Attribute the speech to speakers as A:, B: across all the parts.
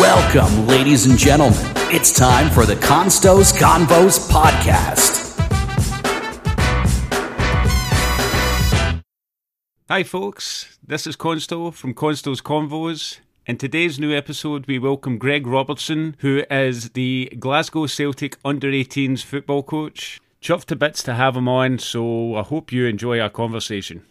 A: Welcome, ladies and gentlemen. It's time for the Constos Convos podcast.
B: Hi, folks. This is Consto from Consto's Convos. In today's new episode, we welcome Greg Robertson, who is the Glasgow Celtic under 18s football coach. Chuffed to bits to have him on, so I hope you enjoy our conversation.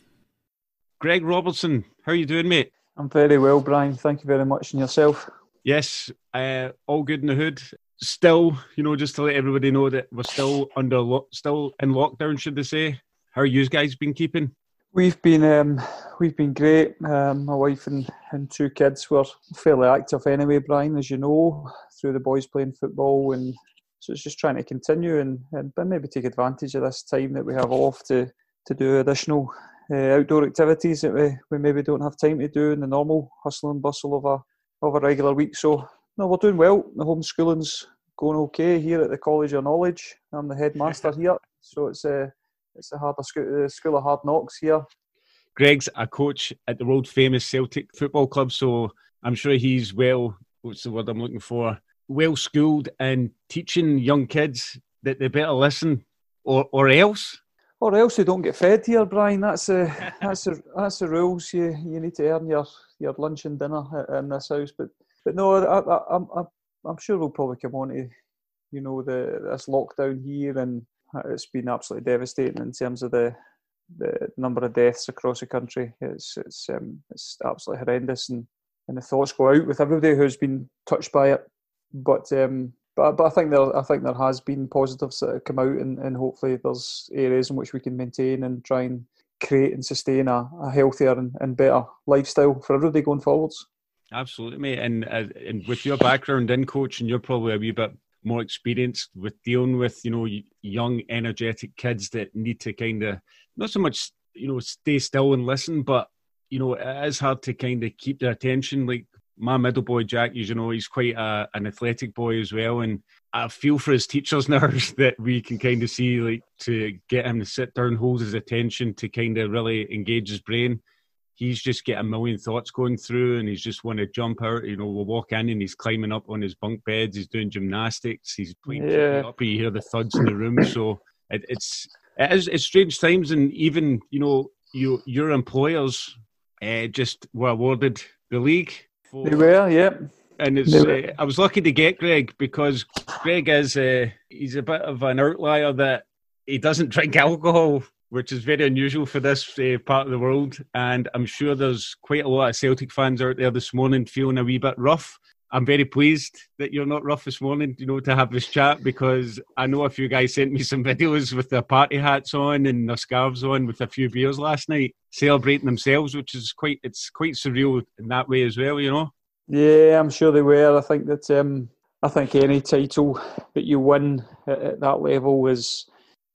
B: Greg Robertson, how are you doing, mate?
C: I'm very well, Brian. Thank you very much. And yourself?
B: Yes, uh, all good in the hood. Still, you know, just to let everybody know that we're still under, lo- still in lockdown, should they say? How are you guys been keeping?
C: We've been um, we've been great. Um, my wife and, and two kids were fairly active anyway, Brian, as you know, through the boys playing football, and so it's just trying to continue and, and maybe take advantage of this time that we have off to to do additional uh, outdoor activities that we, we maybe don't have time to do in the normal hustle and bustle of a of a regular week. So no, we're doing well. The homeschooling's going okay here at the College of Knowledge. I'm the headmaster here, so it's a it's a hard school, uh, school of hard knocks here.
B: Greg's a coach at the world famous Celtic Football Club, so I'm sure he's well. What's the word I'm looking for? Well schooled and teaching young kids that they better listen, or or else
C: or else you don't get fed here, Brian. That's a that's a that's the rules. You you need to earn your, your lunch and dinner in this house. But but no, I, I, I'm I'm sure we'll probably come on to you know the this lockdown here, and it's been absolutely devastating in terms of the the number of deaths across the country. It's it's um, it's absolutely horrendous, and and the thoughts go out with everybody who's been touched by it. But um, but but I think there I think there has been positives that have come out, and, and hopefully there's areas in which we can maintain and try and create and sustain a, a healthier and, and better lifestyle for everybody going forwards.
B: Absolutely, mate. And uh, and with your background in coaching, you're probably a wee bit more experienced with dealing with you know young, energetic kids that need to kind of not so much you know stay still and listen, but you know it is hard to kind of keep their attention. Like my middle boy Jack, you know, he's quite a, an athletic boy as well, and I feel for his teachers now that we can kind of see like to get him to sit down, hold his attention, to kind of really engage his brain. He's just get a million thoughts going through, and he's just want to jump out. You know, we'll walk in and he's climbing up on his bunk beds. He's doing gymnastics. He's playing yeah. up. You hear the thuds in the room. So it, it's it is it's strange times, and even you know you your employers uh, just were awarded the league
C: before. They were, yeah.
B: And it's, uh, I was lucky to get Greg because Greg is uh, he's a bit of an outlier that he doesn't drink alcohol, which is very unusual for this uh, part of the world. And I'm sure there's quite a lot of Celtic fans out there this morning feeling a wee bit rough. I'm very pleased that you're not rough this morning, you know, to have this chat because I know a few guys sent me some videos with their party hats on and their scarves on with a few beers last night, celebrating themselves, which is quite it's quite surreal in that way as well, you know.
C: Yeah, I'm sure they were. I think that um, I think any title that you win at, at that level is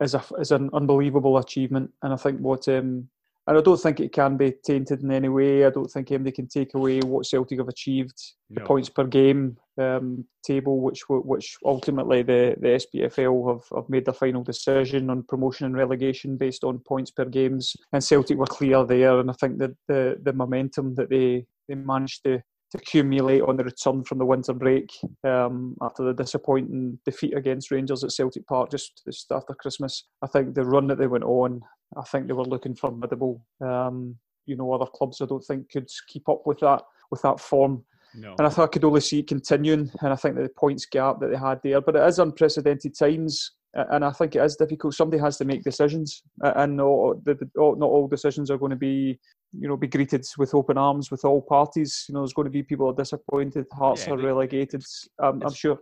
C: is a is an unbelievable achievement, and I think what um, and I don't think it can be tainted in any way. I don't think anybody can take away what Celtic have achieved, no. the points per game um, table, which which ultimately the, the SPFL have, have made their final decision on promotion and relegation based on points per games, and Celtic were clear there. And I think that the the momentum that they they managed to to accumulate on the return from the winter break um, after the disappointing defeat against Rangers at Celtic Park just, just after Christmas. I think the run that they went on, I think they were looking formidable. Um, you know, other clubs I don't think could keep up with that with that form. No. And I thought I could only see it continuing. And I think that the points gap that they had there, but it is unprecedented times. And I think it is difficult. Somebody has to make decisions, and not, not all decisions are going to be you know, be greeted with open arms with all parties. You know, there's going to be people are disappointed. Hearts yeah, are relegated. Um, I'm sure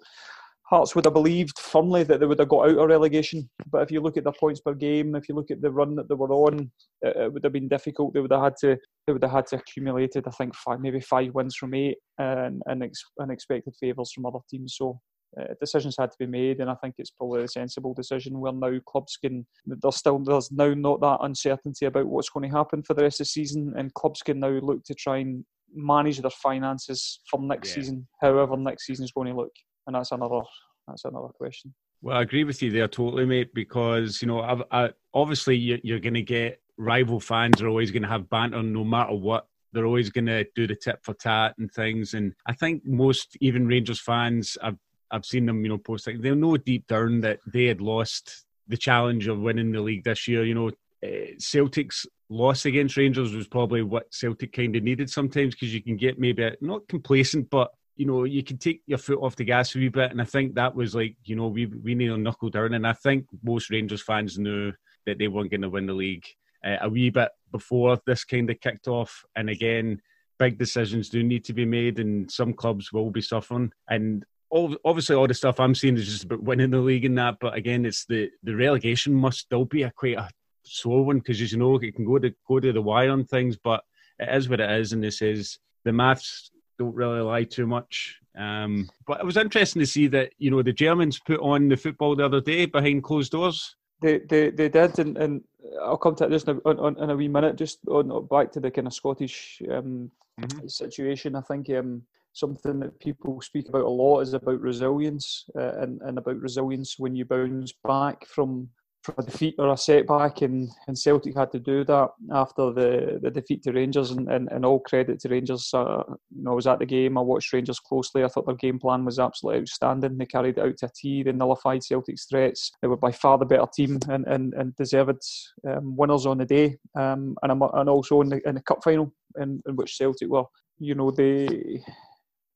C: Hearts would have believed firmly that they would have got out of relegation. But if you look at their points per game, if you look at the run that they were on, it, it would have been difficult. They would have had to. They would have had to accumulated, I think, five, maybe five wins from eight, and, and ex, unexpected favours from other teams. So uh, decisions had to be made, and I think it's probably a sensible decision. Where now clubs can, there's still there's now not that uncertainty about what's going to happen for the rest of the season, and clubs can now look to try and manage their finances for next yeah. season, however next season is going to look, and that's another that's another question.
B: Well, I agree with you there totally, mate. Because you know, I, I, obviously you're going to get rival fans are always going to have banter no matter what they're always going to do the tip for tat and things. And I think most, even Rangers fans, I've I've seen them, you know, posting. They'll know deep down that they had lost the challenge of winning the league this year. You know, uh, Celtic's loss against Rangers was probably what Celtic kind of needed sometimes because you can get maybe not complacent, but you know you can take your foot off the gas a wee bit. And I think that was like you know we we need to knuckle down. And I think most Rangers fans knew that they weren't going to win the league uh, a wee bit before this kind of kicked off. And again, big decisions do need to be made, and some clubs will be suffering. And obviously all the stuff I'm seeing is just about winning the league and that. But again, it's the the relegation must still be a quite a slow one because as you know it can go to go to the wire on things, but it is what it is, and this is the maths don't really lie too much. Um, but it was interesting to see that you know the Germans put on the football the other day behind closed doors.
C: They they, they did, and, and I'll come to it just in a, on, in a wee minute. Just on, back to the kind of Scottish um, mm-hmm. situation. I think um, something that people speak about a lot is about resilience uh, and, and about resilience when you bounce back from from a defeat or a setback and, and Celtic had to do that after the, the defeat to Rangers and, and, and all credit to Rangers uh, you know I was at the game I watched Rangers closely I thought their game plan was absolutely outstanding they carried it out to tee. they nullified Celtic's threats they were by far the better team and, and, and deserved um, winners on the day um, and, and also in the, in the cup final in, in which Celtic were you know they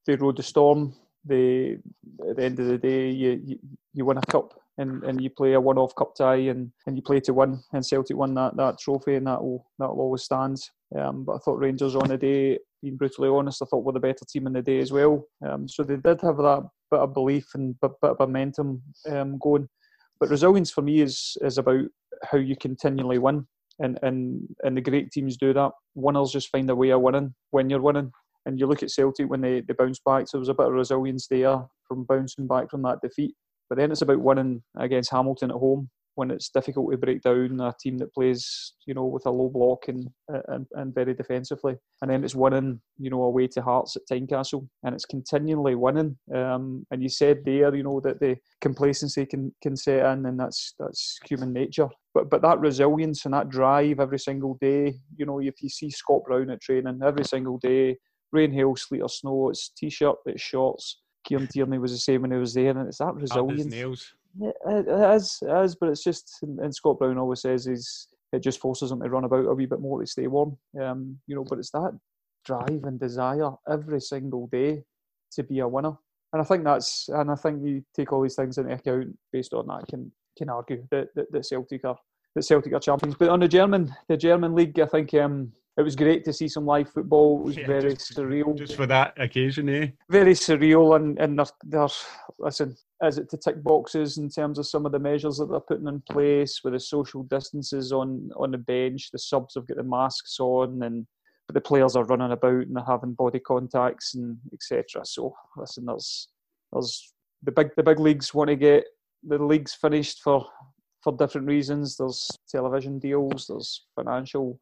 C: they rode the storm. They at the end of the day, you you, you win a cup and, and you play a one-off cup tie and, and you play to win. And Celtic won that, that trophy, and that will that will always stand. Um, but I thought Rangers on the day, being brutally honest, I thought were the better team in the day as well. Um, so they did have that bit of belief and bit, bit of momentum um, going. But resilience for me is is about how you continually win, and and and the great teams do that. Winners just find a way of winning when you're winning. And you look at Celtic when they, they bounce back, so there was a bit of resilience there from bouncing back from that defeat. But then it's about winning against Hamilton at home when it's difficult to break down a team that plays, you know, with a low block and and, and very defensively. And then it's winning, you know, away to Hearts at Tynecastle, and it's continually winning. Um, and you said there, you know, that the complacency can can set in, and that's that's human nature. But but that resilience and that drive every single day, you know, if you see Scott Brown at training every single day, rain, hail, sleet or snow. It's t-shirt, it's shorts. Kieran Tierney was the same when he was there, and it's that resilience.
B: Nails.
C: Yeah, it is, it is, but it's just, and Scott Brown always says, is it just forces him to run about a wee bit more to stay warm. Um, you know, but it's that drive and desire every single day to be a winner. And I think that's, and I think you take all these things into account based on that, can can argue that, that, that Celtic are that Celtic are champions. But on the German, the German league, I think um, it was great to see some live football. It was yeah, very
B: just,
C: surreal.
B: Just for that occasion, eh?
C: Very surreal, and and they're, they're listen. Is it to tick boxes in terms of some of the measures that they're putting in place with the social distances on on the bench? The subs have got the masks on, and but the players are running about and they're having body contacts and etc. So listen, there's there's the big the big leagues want to get the leagues finished for for different reasons. There's television deals, there's financial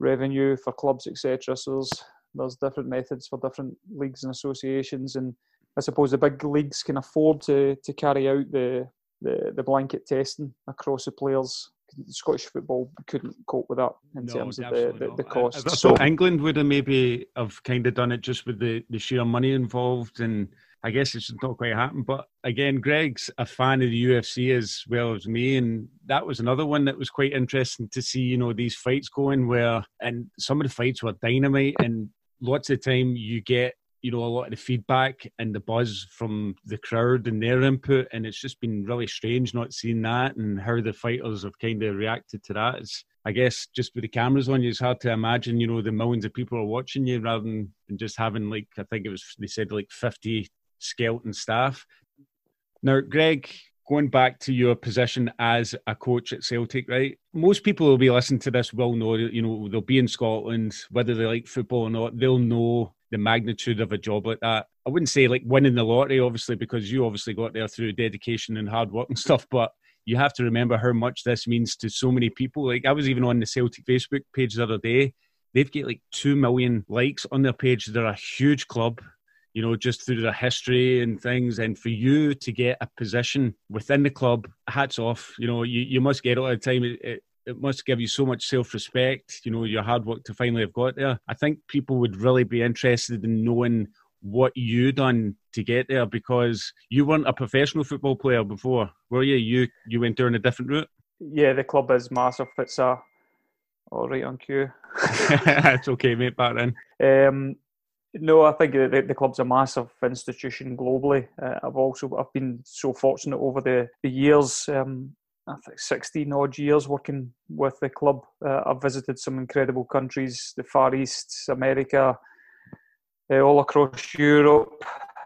C: revenue for clubs, etc. So there's there's different methods for different leagues and associations, and I suppose the big leagues can afford to to carry out the the, the blanket testing across the players. Scottish football couldn't cope with that in
B: no,
C: terms of the, the, the cost.
B: So England would have maybe have kind of done it just with the, the sheer money involved and I guess it's not quite happened. But again, Greg's a fan of the UFC as well as me, and that was another one that was quite interesting to see. You know, these fights going where, and some of the fights were dynamite, and lots of time you get you know a lot of the feedback and the buzz from the crowd and their input and it's just been really strange not seeing that and how the fighters have kind of reacted to that it's i guess just with the cameras on you it's hard to imagine you know the millions of people are watching you rather than just having like i think it was they said like 50 skeleton staff. Now, Greg, going back to your position as a coach at Celtic, right? Most people will be listening to this will know, you know, they'll be in Scotland, whether they like football or not, they'll know the magnitude of a job like that. I wouldn't say like winning the lottery, obviously, because you obviously got there through dedication and hard work and stuff, but you have to remember how much this means to so many people. Like I was even on the Celtic Facebook page the other day. They've got like two million likes on their page. They're a huge club you know, just through their history and things. And for you to get a position within the club, hats off. You know, you, you must get all the time. It, it, it must give you so much self respect, you know, your hard work to finally have got there. I think people would really be interested in knowing what you done to get there because you weren't a professional football player before, were you? You you went down a different route.
C: Yeah, the club is massive. It's a all right on cue.
B: it's okay, mate. Back then.
C: Um, no, I think the, the club's a massive institution globally. Uh, I've also I've been so fortunate over the the years. Um, I think 16 odd years working with the club. Uh, I've visited some incredible countries, the Far East, America, uh, all across Europe,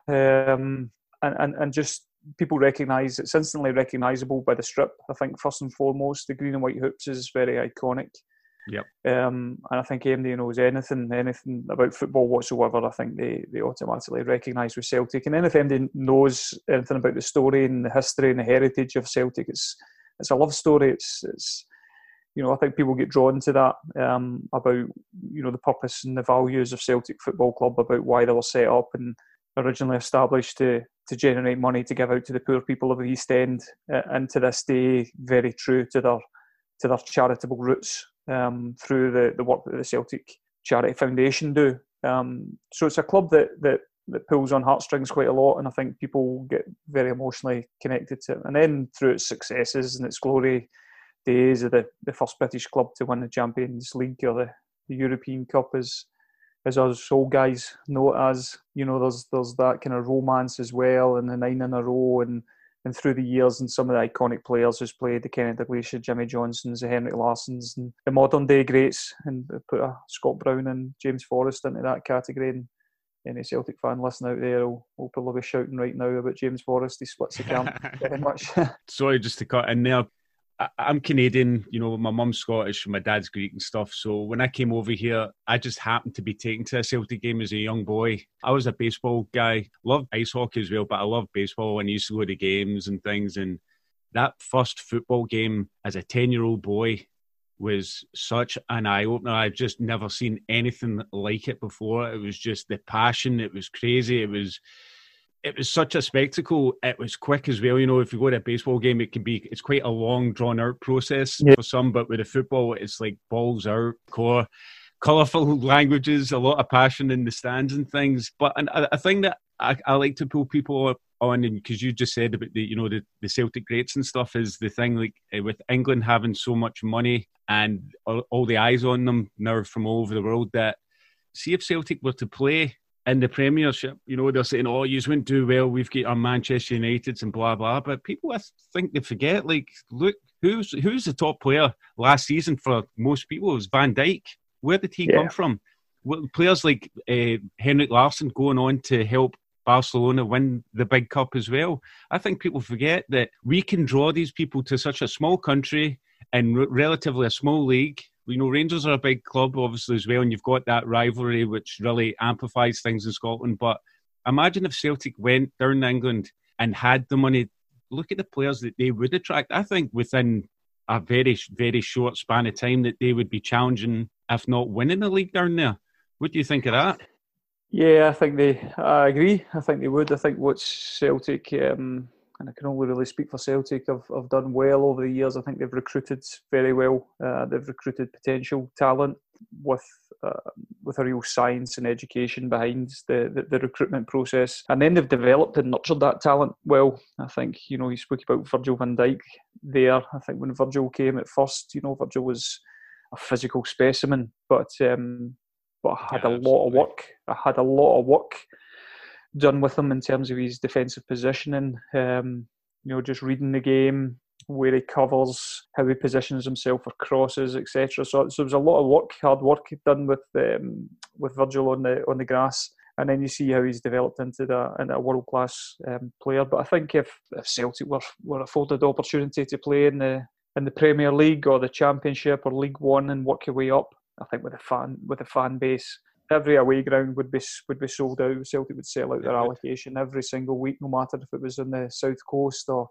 C: um, and, and, and just people recognise it's instantly recognisable by the strip. I think first and foremost, the green and white hoops is very iconic.
B: Yep.
C: Um, and I think anybody knows anything, anything about football whatsoever, I think they, they automatically recognise with Celtic. And then if anybody knows anything about the story and the history and the heritage of Celtic, it's it's a love story. It's it's you know I think people get drawn to that um, about you know the purpose and the values of Celtic Football Club, about why they were set up and originally established to to generate money to give out to the poor people of the East End, uh, and to this day very true to their to their charitable roots um, through the, the work that the Celtic Charity Foundation do. Um, so it's a club that, that that pulls on heartstrings quite a lot, and I think people get very emotionally connected to it. And then through its successes and its glory days of the, the first British club to win the Champions League or the, the European Cup, as as us old guys know it as, you know, there's there's that kind of romance as well, and the nine in a row, and and through the years, and some of the iconic players who's played the Kenny Dalglish, Jimmy Johnstones, the Henrik Larssons, and the modern day greats, and put a Scott Brown and James Forrest into that category. And any Celtic fan listening out there will, will probably be shouting right now about James Forrest. He splits the camp very much.
B: Sorry, just to cut in there. I'm Canadian, you know, my mum's Scottish, my dad's Greek and stuff. So when I came over here, I just happened to be taken to a Celtic game as a young boy. I was a baseball guy, loved ice hockey as well, but I loved baseball and I used to go to games and things. And that first football game as a 10 year old boy was such an eye opener. I've just never seen anything like it before. It was just the passion, it was crazy, it was it was such a spectacle. It was quick as well. You know, if you go to a baseball game, it can be it's quite a long, drawn out process yeah. for some, but with the football, it's like balls out, core, colourful languages, a lot of passion in the stands and things. But and a, a thing that I, I, like to pull people on, and because you just said about the you know the, the Celtic greats and stuff, is the thing like eh, with England having so much money and all, all the eyes on them now from all over the world that see if Celtic were to play in the Premiership, you know, they're saying, "Oh, you wouldn't do well. We've got our Manchester Uniteds and blah blah." But people, I think they forget. Like, look, who's who's the top player last season for most people? It was Van Dijk. Where did he yeah. come from? Players like uh, Henrik Larsson going on to help Barcelona win the big cup as well. I think people forget that we can draw these people to such a small country and relatively a small league you know, Rangers are a big club, obviously, as well, and you've got that rivalry which really amplifies things in Scotland. But imagine if Celtic went down to England and had the money. Look at the players that they would attract. I think within a very, very short span of time that they would be challenging, if not winning the league down there. What do you think of that?
C: Yeah, I think they. I agree. I think they would. I think what Celtic um, and I can only really speak for Celtic, have, have done well over the years. I think they've recruited very well. Uh, they've recruited potential talent with uh, with a real science and education behind the, the, the, recruitment process. And then they've developed and nurtured that talent well. I think, you know, you spoke about Virgil van Dijk there. I think when Virgil came at first, you know, Virgil was a physical specimen, but um, but I had yeah, a lot of work. I had a lot of work done with him in terms of his defensive positioning. Um, you know, just reading the game, where he covers, how he positions himself for crosses, etc. So, so there was a lot of work, hard work done with um, with Virgil on the on the grass, and then you see how he's developed into the into a world class um, player. But I think if, if Celtic were were afforded the opportunity to play in the in the Premier League or the Championship or League One and work your way up, I think with a fan with a fan base every away ground would be would be sold out. Celtic would sell out their allocation every single week, no matter if it was in the south coast or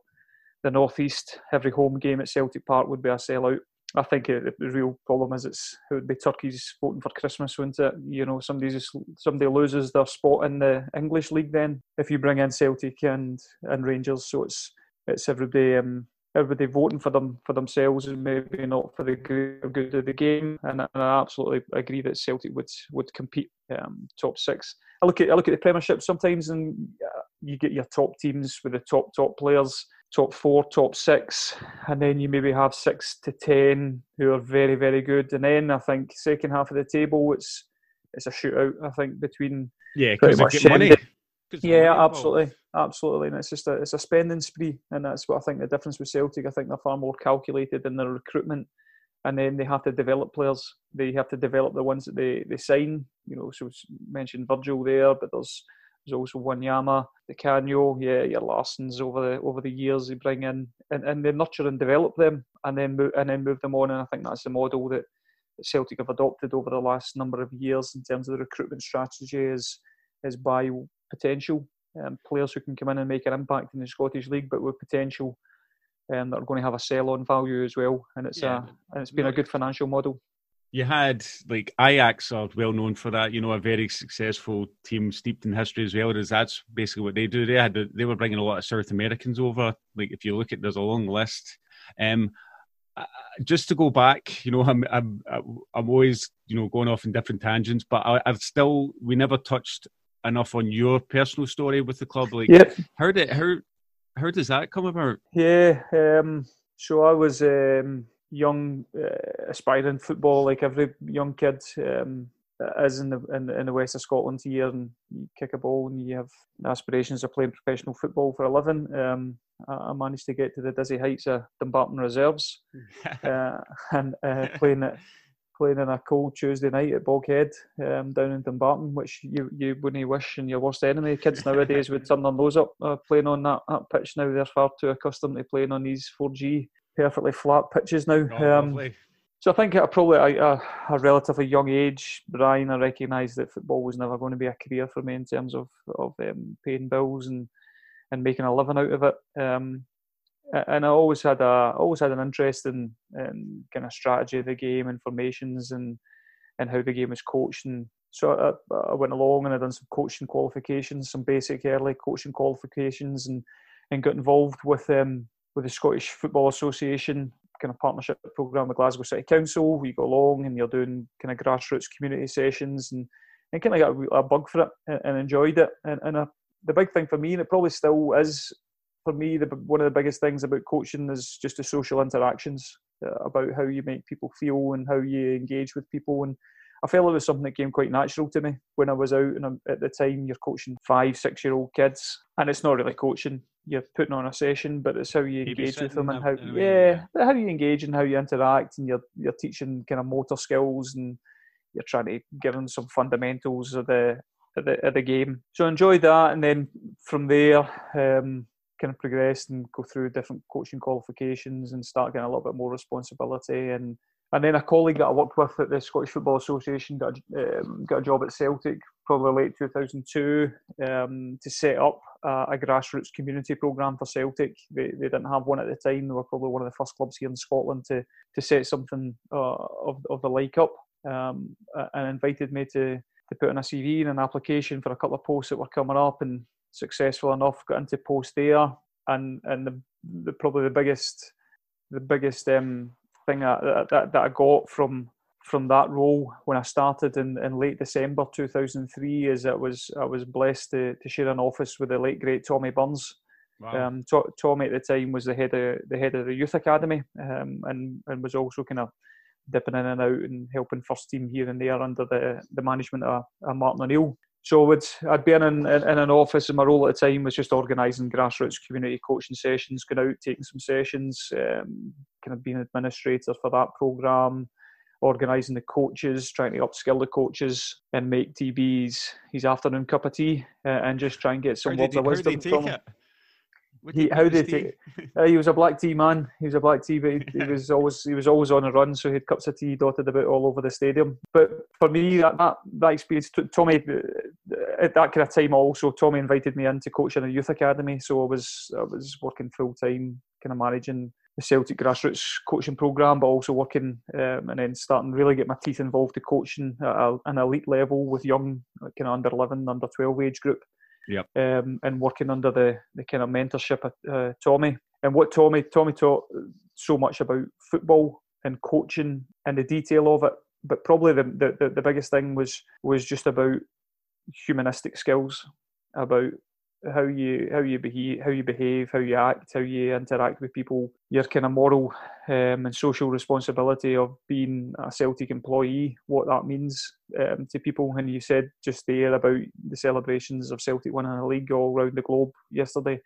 C: the northeast. Every home game at Celtic Park would be a sellout. I think it, the real problem is it's it would be turkeys voting for Christmas, wouldn't it? You know, somebody just somebody loses their spot in the English league. Then if you bring in Celtic and and Rangers, so it's it's everybody um, everybody voting for them for themselves and maybe not for the good of the game. And, and I absolutely agree that Celtic would would compete um, top six. I look at I look at the Premiership sometimes, and uh, you get your top teams with the top top players, top four, top six, and then you maybe have six to ten who are very very good, and then I think second half of the table it's it's a shootout. I think between
B: yeah, because money.
C: Yeah, absolutely, absolutely, and it's just a it's a spending spree, and that's what I think the difference with Celtic. I think they're far more calculated in their recruitment, and then they have to develop players. They have to develop the ones that they, they sign. You know, so mentioned Virgil there, but there's there's also Wanyama, the Canio, yeah, your Larssons over the over the years they bring in, and, and they nurture and develop them, and then move, and then move them on. And I think that's the model that Celtic have adopted over the last number of years in terms of the recruitment strategy is is by potential um, players who can come in and make an impact in the Scottish League, but with potential um, that are going to have a sell-on value as well. And it's yeah. a and it's been a good financial model.
B: You had like Ajax are well known for that. You know, a very successful team steeped in history as well. As that's basically what they do. They had they were bringing a lot of South Americans over. Like if you look at, there's a long list. Um, just to go back, you know, I'm I'm I'm always you know going off in different tangents, but I, have still we never touched enough on your personal story with the club. Like,
C: yep.
B: how did how how does that come about?
C: Yeah, um, so I was um, young, uh, aspiring football like every young kid. Um, is in the in, in, the west of Scotland here, and you kick a ball and you have aspirations of playing professional football for a living. Um, I, I managed to get to the dizzy heights of Dumbarton Reserves, uh, and uh, playing at playing in a cold Tuesday night at Boghead um, down in Dumbarton, which you, you wouldn't wish in your worst enemy. Kids nowadays would turn their nose up uh, playing on that, that pitch now. They're far too accustomed to playing on these 4G perfectly flat pitches now.
B: Oh, um,
C: so I think at probably a, a, a, relatively young age, Brian, I recognised that football was never going to be a career for me in terms of, of um, paying bills and, and making a living out of it. Um, and I always had a always had an interest in, in kind of strategy of the game formations and and how the game is coached. And so I, I went along and I done some coaching qualifications, some basic early coaching qualifications, and and got involved with um with the Scottish Football Association kind of partnership program with Glasgow City Council. We go along and you're doing kind of grassroots community sessions and and kind of got a, a bug for it and, and enjoyed it. And, and a, the big thing for me, and it probably still is for me, the, one of the biggest things about coaching is just the social interactions uh, about how you make people feel and how you engage with people. And I felt it was something that came quite natural to me when I was out. And I'm, at the time, you're coaching five, six year old kids, and it's not really coaching. You're putting on a session, but it's how you engage with them and how yeah, how you engage and how you interact, and you're you're teaching kind of motor skills and you're trying to give them some fundamentals of the of the, of the game. So I enjoyed that, and then from there. Um, kind of progressed and go through different coaching qualifications and start getting a little bit more responsibility and and then a colleague that I worked with at the Scottish Football Association got um, got a job at Celtic probably late 2002 um, to set up a, a, grassroots community program for Celtic. They, they didn't have one at the time. They were probably one of the first clubs here in Scotland to to set something uh, of of the like up um, and invited me to to put in a CV and an application for a couple of posts that were coming up and successful enough, got into post there, and and the, the probably the biggest the biggest um, thing that, that, that I got from from that role when I started in, in late December 2003 is I was I was blessed to, to share an office with the late great Tommy Burns. Wow. Um, Tommy at the time was the head of the head of the youth academy um, and and was also kind of dipping in and out and helping first team here and there under the, the management of, of Martin O'Neill. So I'd been in, in, in, an office, and my role at the time was just organising grassroots community coaching sessions, going out, taking some sessions, um, kind of being administrator for that programme, organising the coaches, trying to upskill the coaches, and make TB's his afternoon cup of tea, uh, and just try and get some words of wisdom from him. He, how did he? Uh, he was a black tea man. He was a black tea, but he, he, was always he was always on a run. So he had cups of tea dotted about all over the stadium. But for me, that that, that experience, Tommy, uh, at that kind of time, also Tommy invited me in to coach in a youth academy. So I was I was working full time, kind of managing the Celtic grassroots coaching program, but also working um, and then starting really get my teeth involved to coaching at an elite level with young, kind of under eleven, under twelve age group
B: Yep.
C: Um, and working under the, the kind of mentorship of uh, Tommy. and what Tommy Tommy taught so much about football and coaching and the detail of it. But probably the, the, the biggest thing was was just about humanistic skills, about how you how you behave, how you behave, how you act, how you interact with people, your kind of moral um, and social responsibility of being a Celtic employee, what that means um, to people. And you said just there about the celebrations of Celtic winning a league all around the globe yesterday,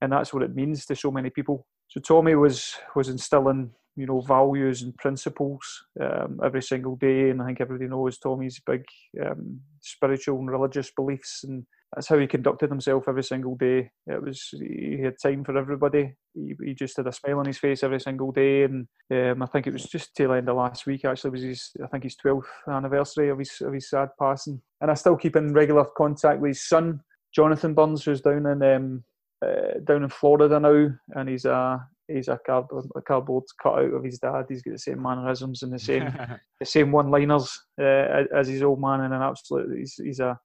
C: and that's what it means to so many people. So Tommy was was instilling you know values and principles um, every single day, and I think everybody knows Tommy's big um, spiritual and religious beliefs and that's how he conducted himself every single day. It was he had time for everybody. He, he just had a smile on his face every single day, and um, I think it was just tail end of last week. Actually, was his I think his twelfth anniversary of his of his sad passing, and I still keep in regular contact with his son Jonathan Burns, who's down in um, uh, down in Florida now, and he's a he's a cardboard, a cardboard cutout of his dad. He's got the same mannerisms and the same the same one liners uh, as his old man, and an absolute he's, he's a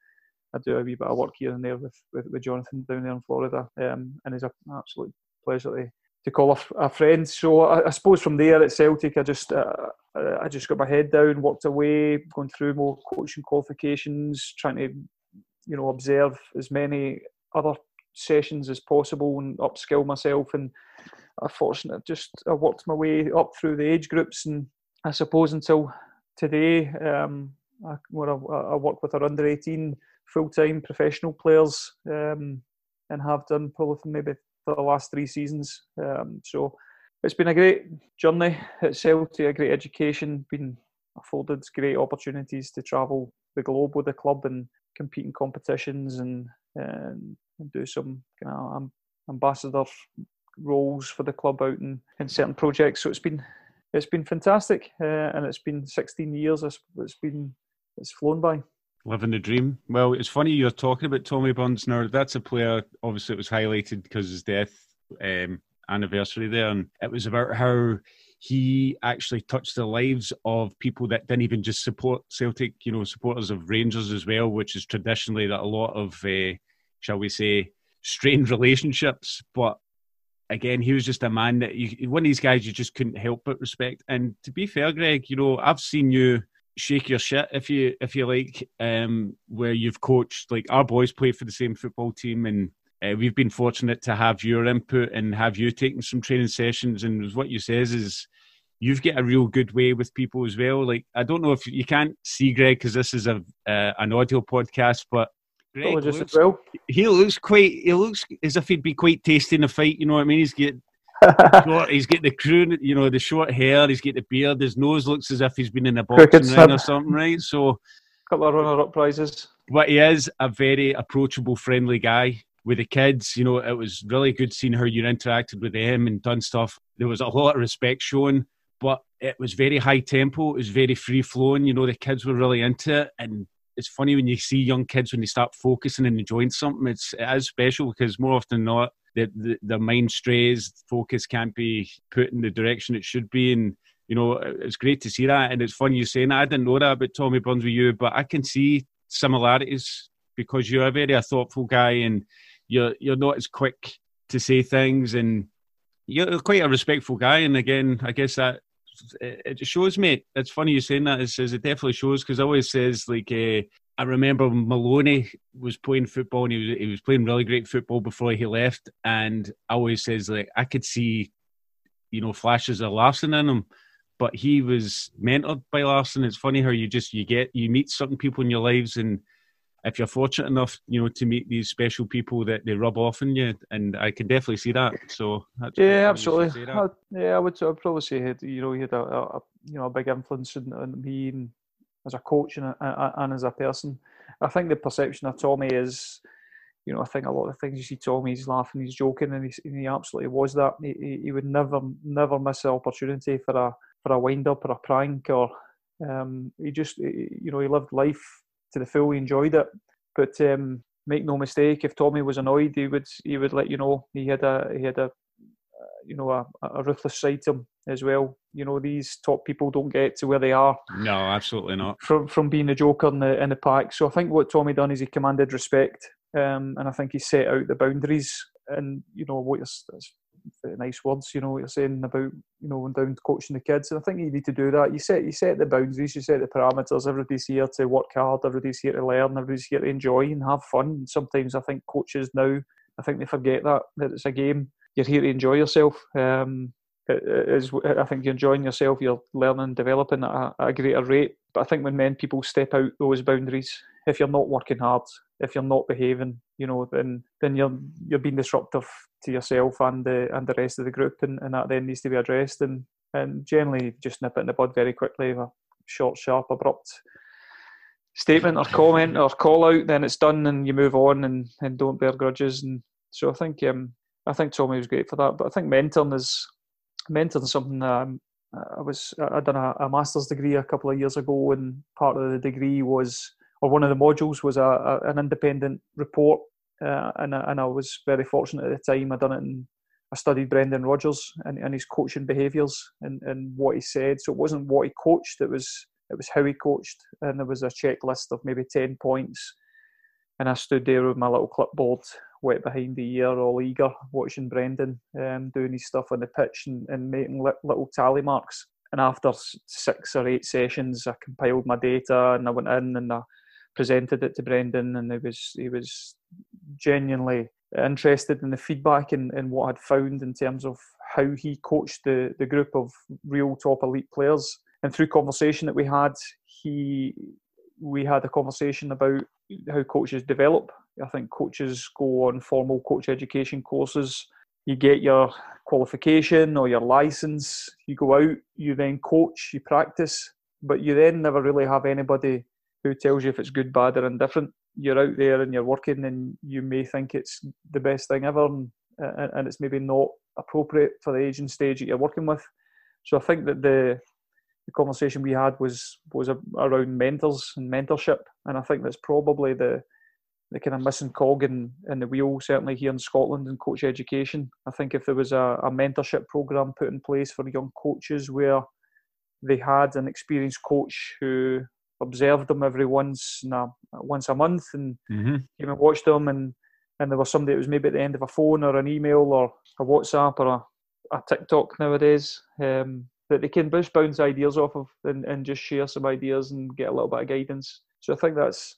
C: I do a wee bit of work here and there with, with, with Jonathan down there in Florida, um, and it's an absolute pleasure to, to call a, a friend. So I, I, suppose from there at Celtic, I just uh, I just got my head down, worked away, going through more coaching qualifications, trying to you know observe as many other sessions as possible and upskill myself. And unfortunately, just I worked my way up through the age groups, and I suppose until today, um, I, where I, I work with our under eighteen full time professional players um, and have done probably for maybe for the last three seasons. Um, so it's been a great journey at Celtic, a great education, been afforded great opportunities to travel the globe with the club and compete in competitions and, and, do some kind of ambassador roles for the club out in, in certain projects. So it's been it's been fantastic, uh, and it's been 16 years. It's, it's been it's flown by.
B: Living the dream. Well, it's funny you're talking about Tommy Burns now. That's a player, obviously, it was highlighted because his death um, anniversary there. And it was about how he actually touched the lives of people that didn't even just support Celtic, you know, supporters of Rangers as well, which is traditionally that a lot of, uh, shall we say, strained relationships. But again, he was just a man that you, one of these guys you just couldn't help but respect. And to be fair, Greg, you know, I've seen you shake your shit if you if you like um where you've coached like our boys play for the same football team and uh, we've been fortunate to have your input and have you taking some training sessions. And what you says is you've got a real good way with people as well. Like i don't know if you can't see greg because this is a uh, an audio podcast but
C: Greg looks,
B: he looks quite he looks as if he'd be quite tasty in a fight you know what i mean? He's get short, he's got the crew, you know, the short hair. He's got the beard. His nose looks as if he's been in a boxing ring or something, right? So, a
C: couple of runner-up prizes.
B: But he is a very approachable, friendly guy with the kids. You know, it was really good seeing how you interacted with them and done stuff. There was a lot of respect shown, but it was very high tempo. It was very free flowing. You know, the kids were really into it, and it's funny when you see young kids when they start focusing and enjoying something. It's it is special because more often than not, the, the, mind strays, focus can't be put in the direction it should be. And, you know, it's great to see that. And it's funny you saying that. I didn't know that about Tommy Burns with you, but I can see similarities because you're a very thoughtful guy and you're you're not as quick to say things and you're quite a respectful guy. And again, I guess that it shows me. It's funny you saying that. It says it definitely shows because I always says like uh, I remember Maloney was playing football and he was he was playing really great football before he left. And I always says like I could see, you know, flashes of Larsson in him, but he was mentored by Larsson. It's funny how you just you get you meet certain people in your lives, and if you're fortunate enough, you know, to meet these special people that they rub off on you, and I can definitely see that. So
C: yeah, absolutely. I, yeah, I would, I would probably say he, you know he had a, a, you know a big influence on, on me and as a coach and, a, and as a person. I think the perception of Tommy is, you know, I think a lot of things you see Tommy, he's laughing, he's joking, and, he's, and he absolutely was that. He, he would never, never miss an opportunity for a for a wind up or a prank, or um, he just, you know, he lived life to the full. He enjoyed it, but um, make no mistake, if Tommy was annoyed, he would he would let you know. He had a he had a you know a, a ruthless side to him as well. You know these top people don't get to where they are.
B: No, absolutely not.
C: From from being a joker in the in the pack. So I think what Tommy done is he commanded respect, um, and I think he set out the boundaries. And you know what nice words, you know, what you're saying about, you know, when down coaching the kids. And I think you need to do that. You set you set the boundaries, you set the parameters. Everybody's here to work hard, everybody's here to learn, everybody's here to enjoy and have fun. And sometimes I think coaches now, I think they forget that, that it's a game. You're here to enjoy yourself. Um, is, I think you're enjoying yourself, you're learning, developing at a, at a greater rate. But I think when men people step out those boundaries, if you're not working hard, if you're not behaving, you know, then then you're you're being disruptive to yourself and the and the rest of the group, and, and that then needs to be addressed. And and generally just nip it in the bud very quickly. A short, sharp, abrupt statement or comment or call out, then it's done, and you move on and, and don't bear grudges. And so I think um, I think Tommy was great for that. But I think mentoring is mentoring is something that I'm, I was I done a, a, master's degree a couple of years ago, and part of the degree was, or one of the modules was a, a an independent report, uh, and and I was very fortunate at the time. I done it I studied Brendan Rodgers and, and his coaching behaviours and, and what he said. So it wasn't what he coached; it was it was how he coached, and there was a checklist of maybe ten points. And I stood there with my little clipboard wet behind the ear, all eager, watching Brendan um, doing his stuff on the pitch and, and making li- little tally marks. And after six or eight sessions, I compiled my data and I went in and I presented it to Brendan, and he was he was genuinely interested in the feedback and, and what I'd found in terms of how he coached the, the group of real top elite players. And through conversation that we had, he we had a conversation about how coaches develop. I think coaches go on formal coach education courses. You get your qualification or your license. You go out, you then coach, you practice, but you then never really have anybody who tells you if it's good, bad, or indifferent. You're out there and you're working, and you may think it's the best thing ever, and, and it's maybe not appropriate for the age and stage that you're working with. So I think that the the conversation we had was was around mentors and mentorship, and I think that's probably the the kind of missing cog in, in the wheel, certainly here in Scotland in coach education. I think if there was a, a mentorship program put in place for young coaches where they had an experienced coach who observed them every once a, once a month and mm-hmm. came and watched them and and there was somebody that was maybe at the end of a phone or an email or a WhatsApp or a, a TikTok nowadays um, that they can just bounce ideas off of and, and just share some ideas and get a little bit of guidance. So I think that's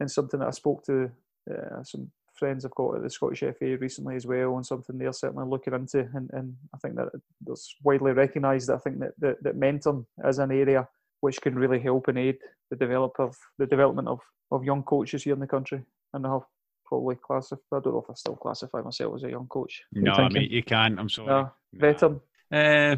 C: and something that I spoke to uh, some friends I've got at the Scottish FA recently as well, and something they're certainly looking into. And, and I think that it's widely recognised. I think that, that that mentoring is an area which can really help and aid the develop of the development of, of young coaches here in the country. And I have probably classify. I don't know if I still classify myself as a young coach.
B: No, I mean you can. I'm sorry.
C: No, veteran.
B: Uh,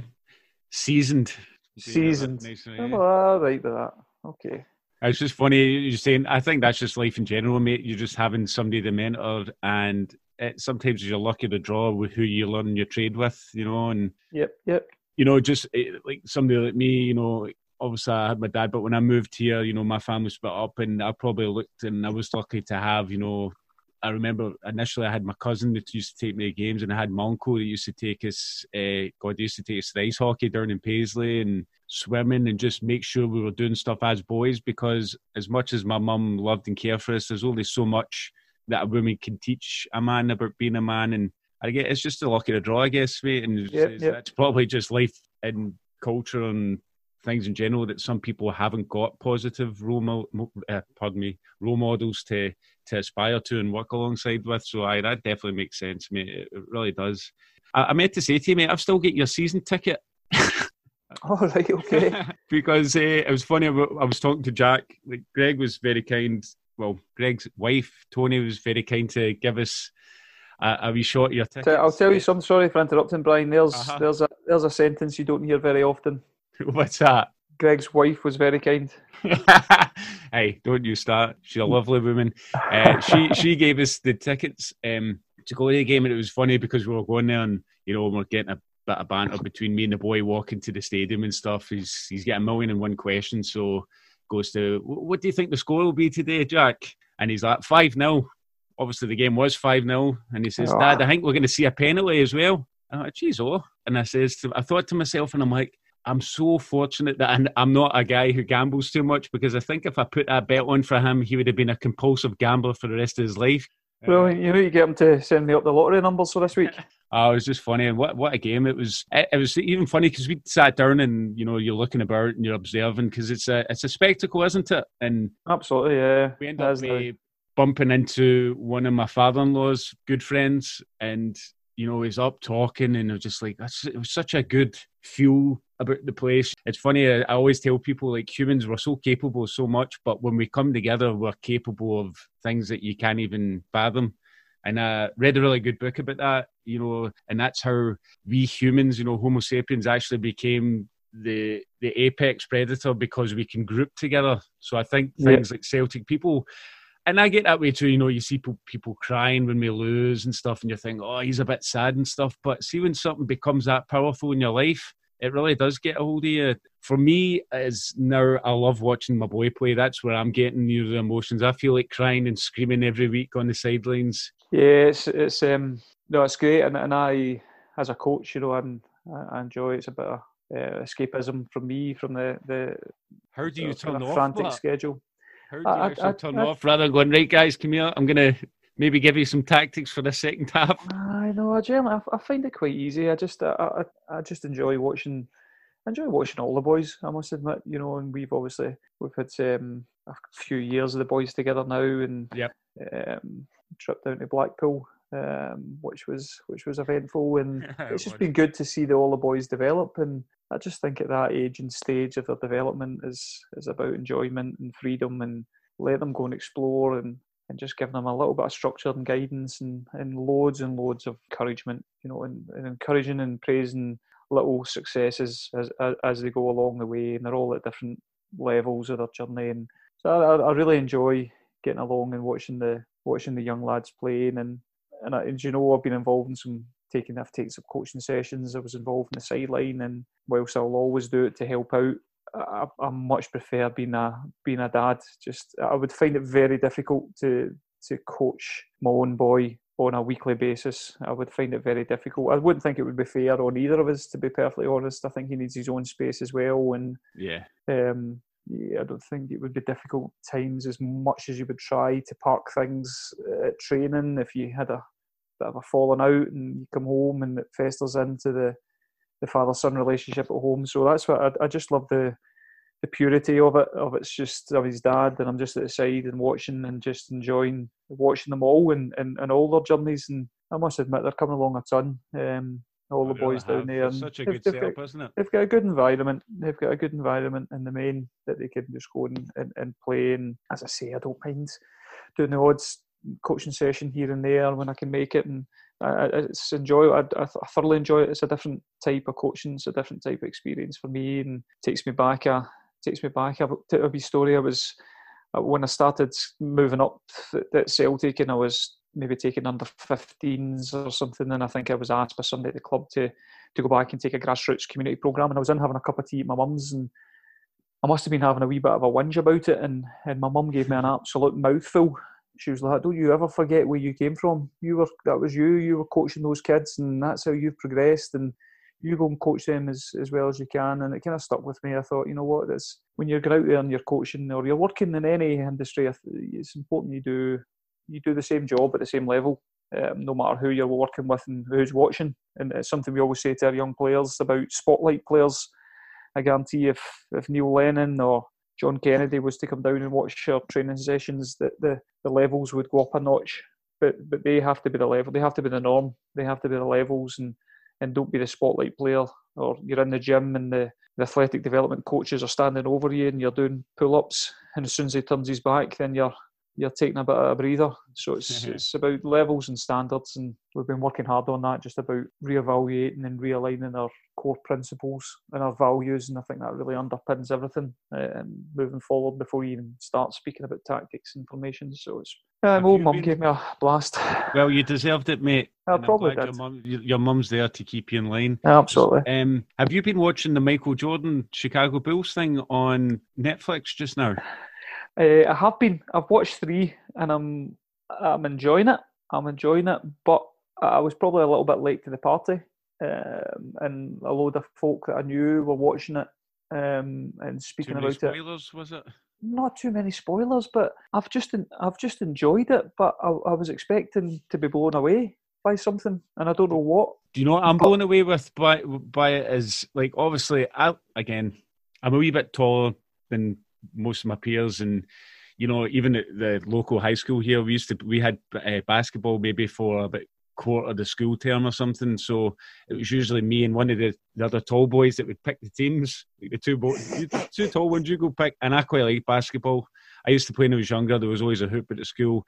B: seasoned.
C: Seasoned. Nice, yeah. I'm all right with that. Okay.
B: It's just funny you're saying. I think that's just life in general, mate. You're just having somebody to mentor, and it, sometimes you're lucky to draw with who you learn your trade with, you know. And
C: yep, yep.
B: You know, just eh, like somebody like me, you know. Obviously, I had my dad, but when I moved here, you know, my family split up, and I probably looked, and I was lucky to have, you know, I remember initially I had my cousin that used to take me to games, and I had my uncle that used to take us. Uh, God used to take us to ice hockey down in Paisley and swimming, and just make sure we were doing stuff as boys. Because as much as my mum loved and cared for us, there's only so much that a woman can teach a man about being a man, and I get it's just a luck of the draw, I guess, mate. And yep, yep. that's probably just life and culture and things in general that some people haven't got positive role, mo- uh, pardon me, role models to to aspire to and work alongside with. So I that definitely makes sense, mate. It, it really does. I, I, meant to say to you, mate, I've still got your season ticket.
C: oh right, okay.
B: because uh, it was funny. I was talking to Jack. Like Greg was very kind. Well, Greg's wife Tony was very kind to give us a, a wee shot of your ticket.
C: I'll tell you something. Sorry for interrupting, Brian. There's uh-huh. there's a there's a sentence you don't hear very often.
B: What's that?
C: Greg's wife was very kind.
B: hey, don't you start. She's a lovely woman. Uh, she she gave us the tickets um, to go to the game, and it was funny because we were going there, and you know, we we're getting a bit of banter between me and the boy walking to the stadium and stuff. He's he's getting a million and one questions, so goes to, "What do you think the score will be today, Jack?" And he's like, five 0 Obviously, the game was five 0 and he says, oh. "Dad, I think we're going to see a penalty as well." And I'm like, "Geez, oh!" And I says, to, I thought to myself, and I'm like I'm so fortunate that I'm not a guy who gambles too much because I think if I put that bet on for him, he would have been a compulsive gambler for the rest of his life.
C: Well, you know, you get him to send me up the lottery numbers for this week.
B: Oh, it was just funny, and what what a game it was! It, it was even funny because we sat down and you know you're looking about and you're observing because it's a it's a spectacle, isn't it? And
C: absolutely, yeah.
B: We end up uh, bumping into one of my father-in-law's good friends, and you know he's up talking, and I was just like it was such a good feel about the place. It's funny. I, I always tell people like humans, we're so capable of so much, but when we come together, we're capable of things that you can't even fathom and I read a really good book about that, you know, and that's how we humans, you know, Homo sapiens actually became the the apex predator because we can group together. So I think things yeah. like Celtic people, and I get that way too. You know, you see people, people crying when we lose and stuff, and you think, oh, he's a bit sad and stuff. But see, when something becomes that powerful in your life, it really does get a hold of you. For me, is now I love watching my boy play. That's where I'm getting you the emotions. I feel like crying and screaming every week on the sidelines.
C: Yeah, it's it's um no, it's great, and and I as a coach, you know, I'm I enjoy it. it's a bit of uh, escapism from me from the the.
B: How do you turn off?
C: Frantic that? schedule.
B: How do you I, actually I, turn I, off rather than going right, guys? Come here. I'm gonna maybe give you some tactics for the second half.
C: I know, I generally I, find it quite easy. I just I, I, I just enjoy watching. I enjoy watching all the boys. I must admit, you know, and we've obviously we've had um, a few years of the boys together now, and
B: yep.
C: um, trip down to Blackpool, um, which was which was eventful, and it's just been good to see the, all the boys develop. And I just think at that age and stage of their development is is about enjoyment and freedom, and let them go and explore, and and just giving them a little bit of structure and guidance, and and loads and loads of encouragement, you know, and, and encouraging and praising little successes as, as, as they go along the way, and they're all at different levels of their journey, and so I, I really enjoy getting along and watching the watching the young lads playing and and, I, you know I've been involved in some taking I've taken some coaching sessions. I was involved in the sideline, and whilst I'll always do it to help out, I, I much prefer being a being a dad. Just I would find it very difficult to to coach my own boy on a weekly basis. I would find it very difficult. I wouldn't think it would be fair on either of us, to be perfectly honest. I think he needs his own space as well, and
B: yeah,
C: um, yeah, I don't think it would be difficult times as much as you would try to park things at training if you had a bit of a falling out and you come home and it festers into the the father son relationship at home. So that's what I, I just love the the purity of it. Of it's just of his dad, and I'm just at the side and watching and just enjoying watching them all and, and, and all their journeys. And I must admit they're coming along a ton. Um, all the boys down there.
B: It's such a good setup, got, isn't it?
C: They've got a good environment. They've got a good environment in the main that they can just go and, and, and play. And as I say, I don't mind doing the odds coaching session here and there when I can make it. And I, it's enjoy. I, I thoroughly enjoy it. It's a different type of coaching. It's a different type of experience for me, and takes me back a takes me back a, a wee story. I was uh, when I started moving up at Celtic, and I was maybe taking under 15s or something. And I think I was asked by somebody at the club to to go back and take a grassroots community program. And I was in having a cup of tea at my mum's, and I must have been having a wee bit of a whinge about it. And and my mum gave me an absolute mouthful. She was like, "Don't you ever forget where you came from? You were that was you. You were coaching those kids, and that's how you've progressed." And you go and coach them as, as well as you can. And it kind of stuck with me. I thought, you know what, that's when you're out there and you're coaching or you're working in any industry, it's important you do you do the same job at the same level, um, no matter who you're working with and who's watching. And it's something we always say to our young players about spotlight players. I guarantee if, if Neil Lennon or John Kennedy was to come down and watch our training sessions, that the, the levels would go up a notch. But but they have to be the level. They have to be the norm. They have to be the levels, and and don't be the spotlight player. Or you're in the gym and the, the athletic development coaches are standing over you and you're doing pull ups, and as soon as he turns his back, then you're you're taking a bit of a breather. So it's it's about levels and standards, and we've been working hard on that, just about reevaluating and realigning our core principles and our values, and I think that really underpins everything uh, and moving forward before you even start speaking about tactics and formations. So it's uh, my old mum been... gave me a blast.
B: Well, you deserved it, mate.
C: I probably did.
B: Your, mum, your mum's there to keep you in line.
C: Absolutely.
B: Um, have you been watching the Michael Jordan Chicago Bulls thing on Netflix just now?
C: Uh, I have been. I've watched three, and I'm I'm enjoying it. I'm enjoying it, but I was probably a little bit late to the party, um, and a load of folk that I knew were watching it um, and speaking about
B: spoilers, it. Spoilers, was it?
C: Not too many spoilers, but I've just I've just enjoyed it. But I, I was expecting to be blown away. by something, and I don't know what.
B: Do you know what I'm blown away with by by it is like obviously I again I'm a wee bit taller than most of my peers and you know even at the local high school here we used to we had uh, basketball maybe for about quarter of the school term or something. So it was usually me and one of the, the other tall boys that would pick the teams like the two bo- two tall ones you go pick. And I quite like basketball. I used to play when I was younger. There was always a hoop at the school.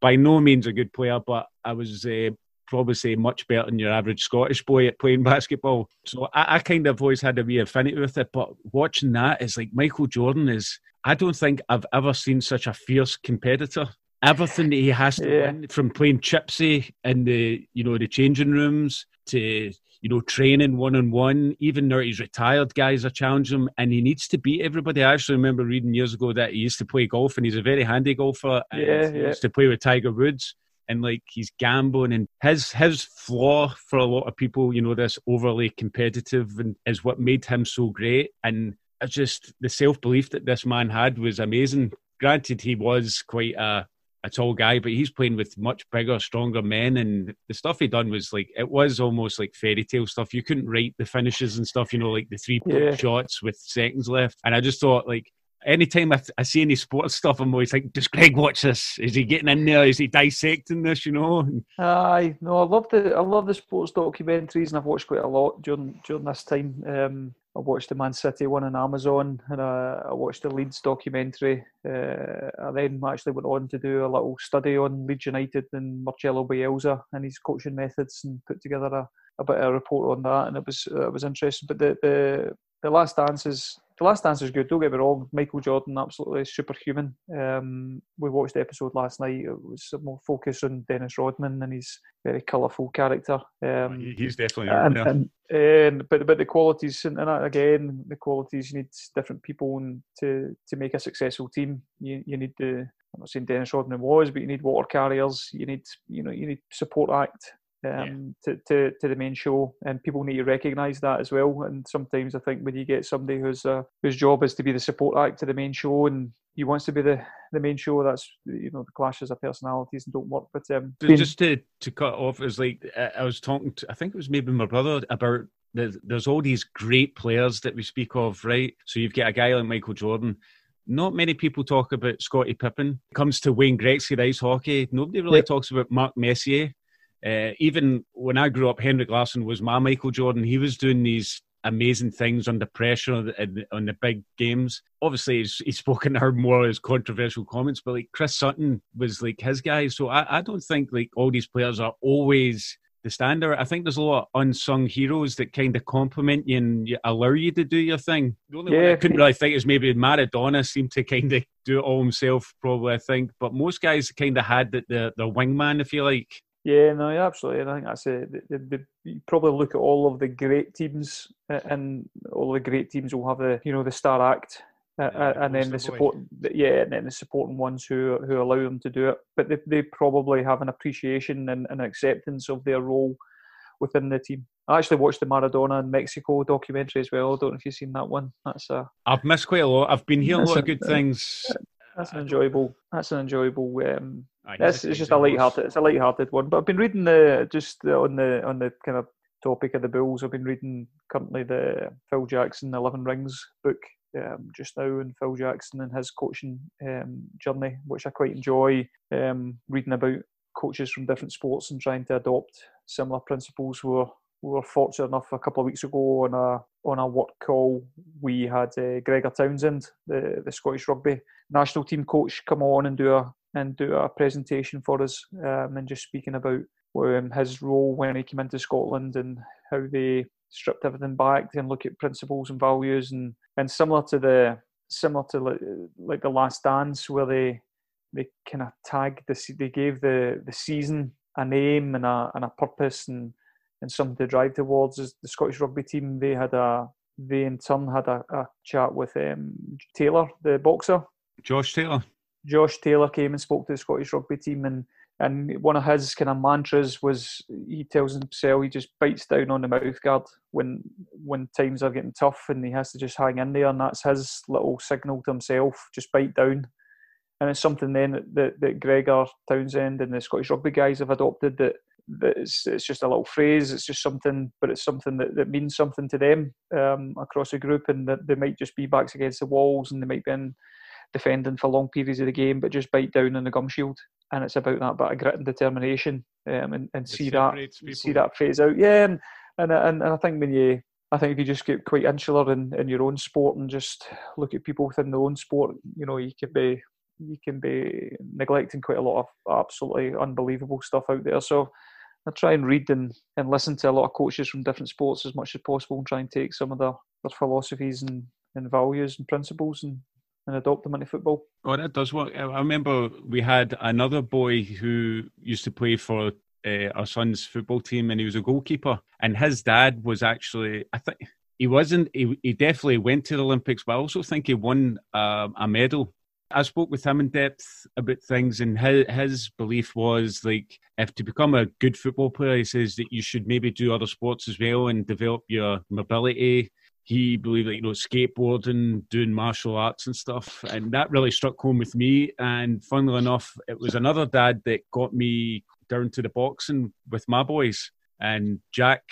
B: By no means a good player but I was uh, probably say much better than your average Scottish boy at playing basketball. So I, I, kind of always had a wee affinity with it. But watching that is like Michael Jordan is. I don't think I've ever seen such a fierce competitor. Everything that he has to yeah. win, from playing chipsy in the you know the changing rooms to you know training one on one. Even now he's retired, guys are challenging him, and he needs to beat everybody. I actually remember reading years ago that he used to play golf, and he's a very handy golfer.
C: yeah, he
B: yeah. used to play with Tiger Woods and like he's gambling and his his flaw for a lot of people you know this overly competitive and is what made him so great and it's just the self-belief that this man had was amazing granted he was quite a a tall guy, but he's playing with much bigger, stronger men. And the stuff he done was like it was almost like fairy tale stuff. You couldn't write the finishes and stuff, you know, like the three point yeah. shots with seconds left. And I just thought like anytime I, I, see any sports stuff, I'm always like, does Greg watch this? Is he getting in there? Is he dissecting this? You know?
C: Aye, no, I love the I love the sports documentaries, and I've watched quite a lot during during this time. Um, I watched the Man City one on Amazon, and I, I watched the Leeds documentary. Uh, I then actually went on to do a little study on Leeds United and Marcelo Bielsa and his coaching methods, and put together a, a bit of a report on that, and it was it was interesting. But the the the Last Dance is the Last Dance is good. Don't get me wrong. Michael Jordan, absolutely superhuman. Um, we watched the episode last night. It was more focused on Dennis Rodman and his very colourful character. Um,
B: He's definitely
C: and, and, and, but but the qualities and, and again the qualities you need different people to to make a successful team. You you need the I'm not saying Dennis Rodman was, but you need water carriers. You need you know you need support act um, yeah. to, to, to the main show, and people need to recognise that as well. And sometimes I think when you get somebody whose uh, whose job is to be the support act to the main show, and he wants to be the, the main show, that's you know the clashes of personalities and don't work. But um,
B: just to to cut off is like I was talking to, I think it was maybe my brother about. There's all these great players that we speak of, right? So you've got a guy like Michael Jordan, not many people talk about Scottie Pippen. Comes to Wayne Gretzky, ice hockey. Nobody really talks about Mark Messier. Uh, even when I grew up, Henrik Larsson was my Michael Jordan. He was doing these amazing things under pressure on the, on the big games. Obviously, he's, he's spoken her more as controversial comments, but like Chris Sutton was like his guy. So I, I don't think like all these players are always the standard. I think there's a lot of unsung heroes that kind of compliment you and allow you to do your thing. The only yeah. one I couldn't really think is maybe Maradona seemed to kind of do it all himself, probably, I think. But most guys kind of had the, the, the wingman, if you like.
C: Yeah, no, absolutely. And I think that's it. The, the, the, you probably look at all of the great teams, and all the great teams will have the you know the star act, uh, yeah, and then the support. Yeah, and then the supporting ones who who allow them to do it. But they, they probably have an appreciation and an acceptance of their role within the team. I actually watched the Maradona in Mexico documentary as well. I don't know if you've seen that one. That's a.
B: I've missed quite a lot. I've been hearing a lot of good things.
C: That's an enjoyable. That's an enjoyable um, that's it's just a light-hearted. It's a light-hearted one. But I've been reading the just on the on the kind of topic of the Bulls. I've been reading currently the Phil Jackson Eleven Rings book um, just now, and Phil Jackson and his coaching um, journey, which I quite enjoy. Um, reading about coaches from different sports and trying to adopt similar principles. We were, we were fortunate enough a couple of weeks ago on a on a work call. We had uh, Gregor Townsend, the the Scottish rugby national team coach, come on and do a and do a presentation for us um, and just speaking about um, his role when he came into Scotland and how they stripped everything back and look at principles and values and, and similar to the similar to like, like the Last Dance where they they kind of tagged this they gave the the season a name and a and a purpose and and something to drive towards. is the Scottish rugby team, they had a they in turn had a, a chat with um, Taylor, the boxer,
B: Josh Taylor.
C: Josh Taylor came and spoke to the Scottish rugby team, and and one of his kind of mantras was he tells himself he just bites down on the mouth guard when when times are getting tough, and he has to just hang in there, and that's his little signal to himself: just bite down. And it's something then that, that, that Gregor Townsend and the Scottish rugby guys have adopted that that it's, it's just a little phrase. It's just something, but it's something that, that means something to them um, across a group, and that they might just be backs against the walls, and they might be in defending for long periods of the game, but just bite down on the gum shield. And it's about that bit of grit and determination, um, and, and see that people. see that phase out. Yeah, and, and and and I think when you I think if you just get quite insular in, in your own sport and just look at people within their own sport, you know, you can be you can be neglecting quite a lot of absolutely unbelievable stuff out there. So I try and read and, and listen to a lot of coaches from different sports as much as possible and try and take some of their, their philosophies and, and values and principles and, and adopt them into football.
B: Oh, that does work. I remember we had another boy who used to play for uh, our son's football team and he was a goalkeeper. And his dad was actually, I think, he wasn't, he, he definitely went to the Olympics, but I also think he won uh, a medal I spoke with him in depth about things, and his, his belief was like if to become a good football player, he says that you should maybe do other sports as well and develop your mobility. He believed that you know skateboarding, doing martial arts and stuff, and that really struck home with me. And funnily enough, it was another dad that got me down to the boxing with my boys. And Jack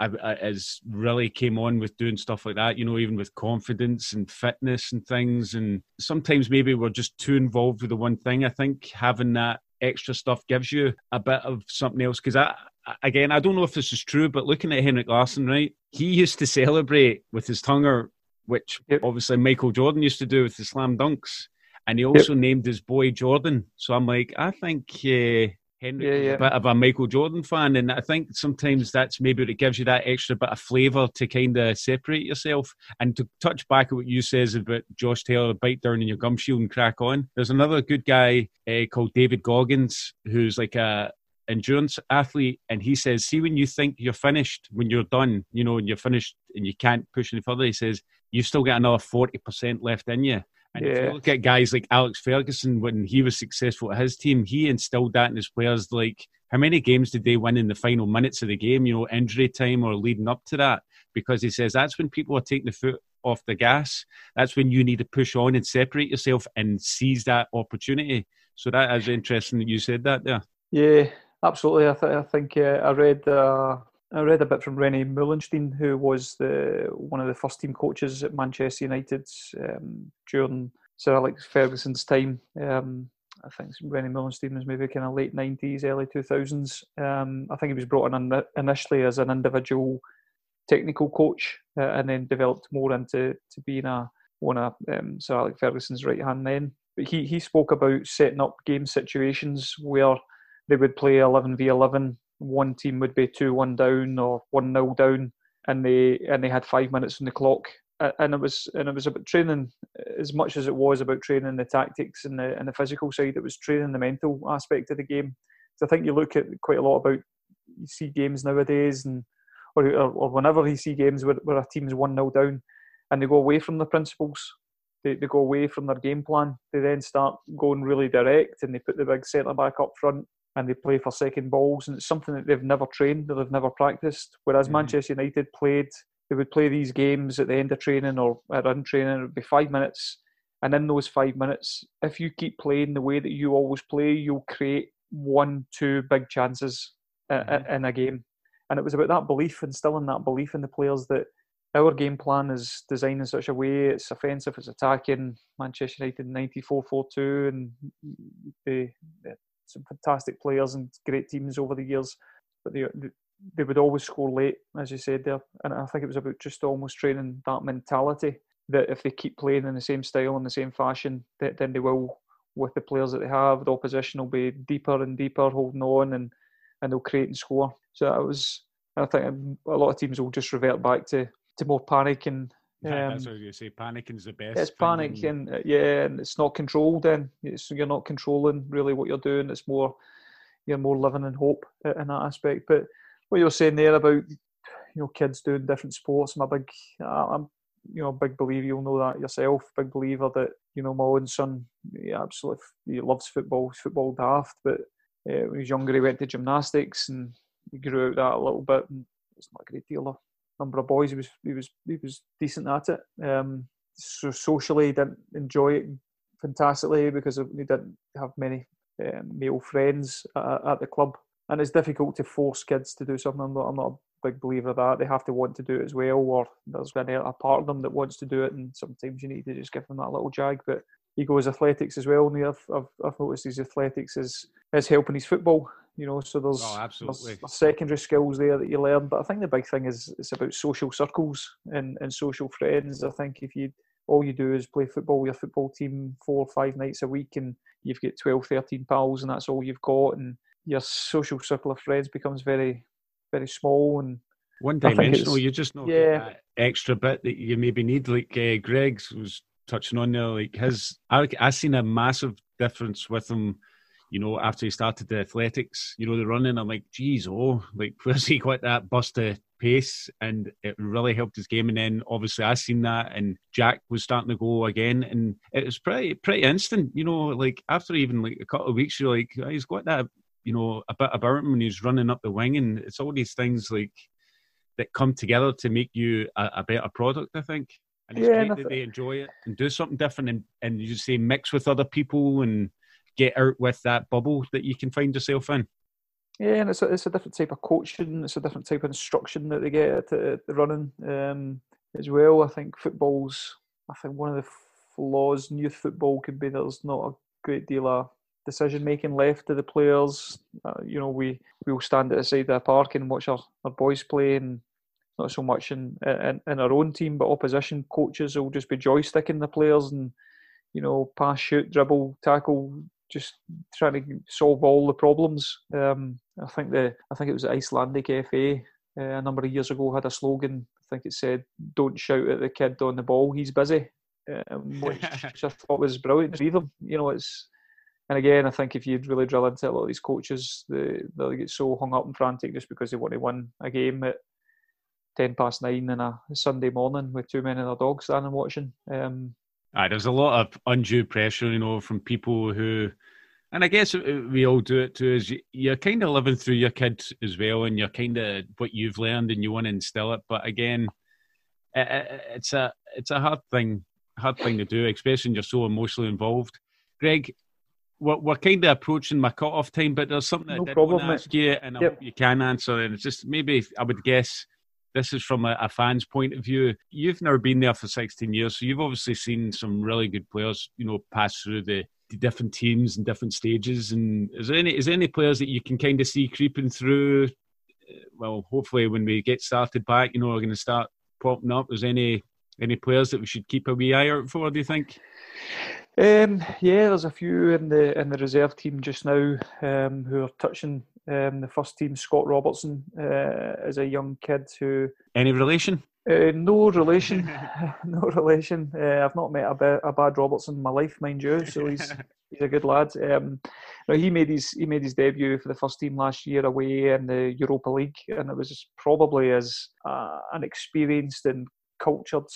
B: as really came on with doing stuff like that, you know, even with confidence and fitness and things. And sometimes maybe we're just too involved with the one thing. I think having that extra stuff gives you a bit of something else. Because I, again, I don't know if this is true, but looking at Henrik Larsson, right, he used to celebrate with his tongue, which obviously Michael Jordan used to do with the slam dunks. And he also yep. named his boy Jordan. So I'm like, I think. Uh, Henry yeah, yeah. a bit of a Michael Jordan fan, and I think sometimes that's maybe what it gives you that extra bit of flavour to kind of separate yourself. And to touch back at what you says about Josh Taylor, bite down in your gum shield and crack on. There's another good guy uh, called David Goggins who's like a endurance athlete, and he says, "See, when you think you're finished, when you're done, you know, and you're finished and you can't push any further, he says you've still got another forty percent left in you." And yeah. if you look at guys like Alex Ferguson, when he was successful at his team, he instilled that in his players. Like, how many games did they win in the final minutes of the game, you know, injury time or leading up to that? Because he says that's when people are taking the foot off the gas. That's when you need to push on and separate yourself and seize that opportunity. So that is interesting that you said that there.
C: Yeah, absolutely. I, th- I think uh, I read uh, I read a bit from René Meulensteen, who was the one of the first team coaches at Manchester United um, during Sir Alex Ferguson's time. Um, I think René Meulensteen was maybe kind of late nineties, early two thousands. Um, I think he was brought in initially as an individual technical coach, uh, and then developed more into to being a one of um, Sir Alex Ferguson's right hand men. But he he spoke about setting up game situations where they would play eleven v eleven one team would be two one down or one nil down, and they and they had five minutes on the clock, and it was and it was about training as much as it was about training the tactics and the and the physical side. It was training the mental aspect of the game. So I think you look at quite a lot about you see games nowadays and or, or, whenever you see games where, where a team's one nil down and they go away from the principles. They, they go away from their game plan. They then start going really direct and they put the big centre back up front and they play for second balls, and it's something that they've never trained or they've never practiced. Whereas mm Manchester United played, they would play these games at the end of training or at in training. It would be five minutes, and in those five minutes, if you keep playing the way that you always play, you'll create one, two big chances mm-hmm. in a game. And it was about that belief, instilling that belief in the players that our game plan is designed in such a way it's offensive, it's attacking. Manchester United 94 4 2, and they, some fantastic players and great teams over the years, but they they would always score late, as you said there. And I think it was about just almost training that mentality that if they keep playing in the same style in the same fashion, that then they will with the players that they have. The opposition will be deeper and deeper, holding on, and and they'll create and score. So that was. I think a lot of teams will just revert back to, to more panic and
B: um, That's what you say. Panicking is the best.
C: It's panic, and uh, yeah, and it's not controlled. Then it's, you're not controlling really what you're doing. It's more you're more living in hope in that aspect. But what you're saying there about you know kids doing different sports, I'm a big, I'm you know a big believer. You'll know that yourself. Big believer that you know my own son, he absolutely he loves football. He's football daft, but uh, when he was younger, he went to gymnastics and he grew out that a little bit. And it's not a great deal of number of boys. He was he was he was decent at it. Um, so socially, didn't enjoy it fantastically because he didn't have many um, male friends at, at, the club. and it's difficult to force kids to do something. I'm not, I'm not a big believer of that. They have to want to do it as well, or there's going to be a part of them that wants to do it, and sometimes you need to just give them that little jag. But he goes athletics as well, and I've, I've, I've noticed his athletics is is helping his football. You know, so there's,
B: oh, absolutely.
C: there's secondary skills there that you learn. But I think the big thing is it's about social circles and, and social friends. I think if you all you do is play football with your football team four or five nights a week and you've got 12, 13 pals and that's all you've got and your social circle of friends becomes very, very small and
B: one dimensional. You just know yeah. extra bit that you maybe need. Like uh, Greg's was touching on there, like his. I I seen a massive difference with him. You know, after he started the athletics, you know, the running, I'm like, geez, oh, like, where's he got that bust of pace? And it really helped his game. And then obviously I seen that, and Jack was starting to go again, and it was pretty, pretty instant. You know, like after even like a couple of weeks, you're like, oh, he's got that you know a bit about him when he's running up the wing, and it's all these things like that come together to make you a, a better product. I think, and it's yeah, great that they enjoy it and do something different, and and you say mix with other people and get out with that bubble that you can find yourself in.
C: Yeah, and it's a, it's a different type of coaching. It's a different type of instruction that they get at, the running um, as well. I think football's. I think one of the flaws in youth football could be there's not a great deal of decision making left to the players. Uh, you know, we we will stand at the side of the park and watch our, our boys play, and not so much in, in in our own team, but opposition coaches will just be joysticking the players and you know pass, shoot, dribble, tackle, just trying to solve all the problems. Um, I think the I think it was Icelandic FA uh, a number of years ago had a slogan. I think it said, "Don't shout at the kid on the ball; he's busy." Um, which I thought was brilliant. Either you know, it's and again, I think if you really drill into a lot of these coaches, they they get so hung up and frantic just because they want to win a game at ten past nine on a Sunday morning with too many of their dogs standing watching. Um,
B: Aye, there's a lot of undue pressure, you know, from people who, and I guess we all do it too. Is you're kind of living through your kids as well, and you're kind of what you've learned, and you want to instill it. But again, it's a it's a hard thing, hard thing to do, especially when you're so emotionally involved. Greg, we're, we're kind of approaching my cut-off time, but there's something no I did problem, want to ask you, and I hope you can answer. And it's just maybe I would guess this is from a, a, fan's point of view. You've never been there for 16 years, so you've obviously seen some really good players, you know, pass through the, the different teams and different stages. And is there any is there any players that you can kind of see creeping through? Uh, well, hopefully, when we get started back, you know, we're going to start popping up. Is any any players that we should keep a wee eye out for? Do you think?
C: Um, yeah, there's a few in the in the reserve team just now um, who are touching um, the first team. Scott Robertson uh, is a young kid who.
B: Any relation?
C: Uh, no relation, no relation. Uh, I've not met a, ba- a, bad Robertson in my life, mind you. So he's he's a good lad. Um, he made his he made his debut for the first team last year away in the Europa League, and it was probably as uh, an experienced and cultured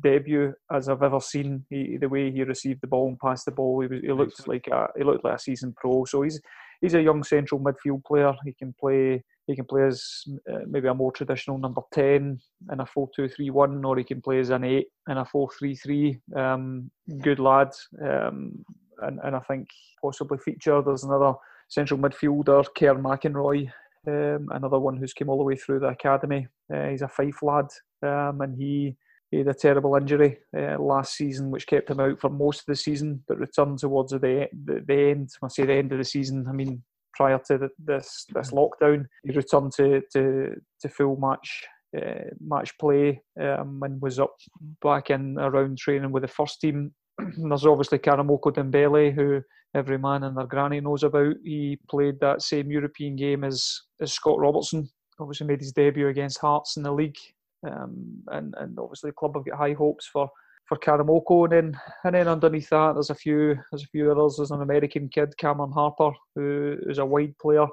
C: debut as I've ever seen. He, the way he received the ball and passed the ball, he, was, he looked like a he looked like a seasoned pro. So he's he's a young central midfield player. He can play he can play as uh, maybe a more traditional number ten in a four two three one, or he can play as an eight in a four three three. Um, good lad, um, and and I think possibly feature. There's another central midfielder, Kerr McInroy, um, another one who's came all the way through the academy. Uh, he's a Fife lad, um, and he, he, had a terrible injury uh, last season, which kept him out for most of the season, but returned towards the, the, the end. I say the end of the season. I mean, prior to the, this this lockdown, he returned to to, to full match. Uh, match play um, and was up back in around training with the first team. There's obviously Karamoko Dembele, who every man and their granny knows about. He played that same European game as, as Scott Robertson. Obviously made his debut against Hearts in the league, um, and and obviously the club have got high hopes for for Karamoko. And then and then underneath that, there's a few there's a few others. There's an American kid, Cameron Harper, who is a wide player,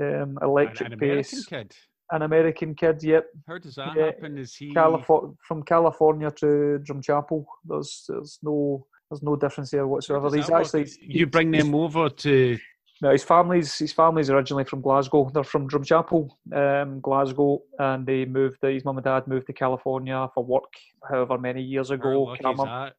C: um, electric
B: an, an
C: pace.
B: American kid.
C: An American kid, yep.
B: How does that yeah. happen? Is he
C: from California to Drumchapel? There's there's no there's no difference there whatsoever. He's actually
B: you bring them over to.
C: No, his family's his family's originally from Glasgow. They're from Drumchapel, um, Glasgow, and they moved. His mum and dad moved to California for work, however many years ago.
B: Cameron,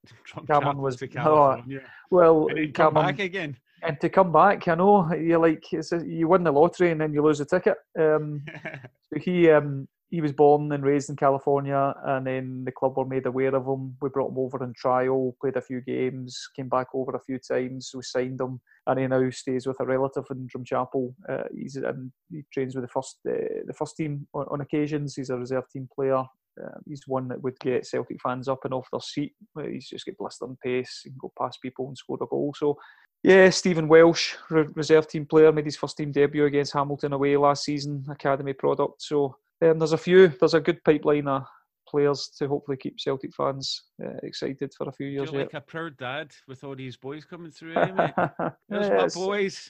C: Cameron was to California. Oh, well,
B: Cameron, back again.
C: and to come back, I know you're like a, you win the lottery and then you lose the ticket. Um, so he um, he was born and raised in California, and then the club were made aware of him. We brought him over in trial, played a few games, came back over a few times. We signed him, and he now stays with a relative in Drumchapel. Uh, he's and he trains with the first uh, the first team on, on, occasions. He's a reserve team player. Uh, he's one that would get Celtic fans up and off their seat. He's just got blistering pace. He can go past people and score a goal. So yeah, Stephen Welsh, reserve team player, made his first team debut against Hamilton away last season, academy product. So um, there's a few, there's a good pipeline of players to hopefully keep Celtic fans uh, excited for a few years.
B: You're like a proud dad with all these boys coming through, eh, There's yeah, my boys.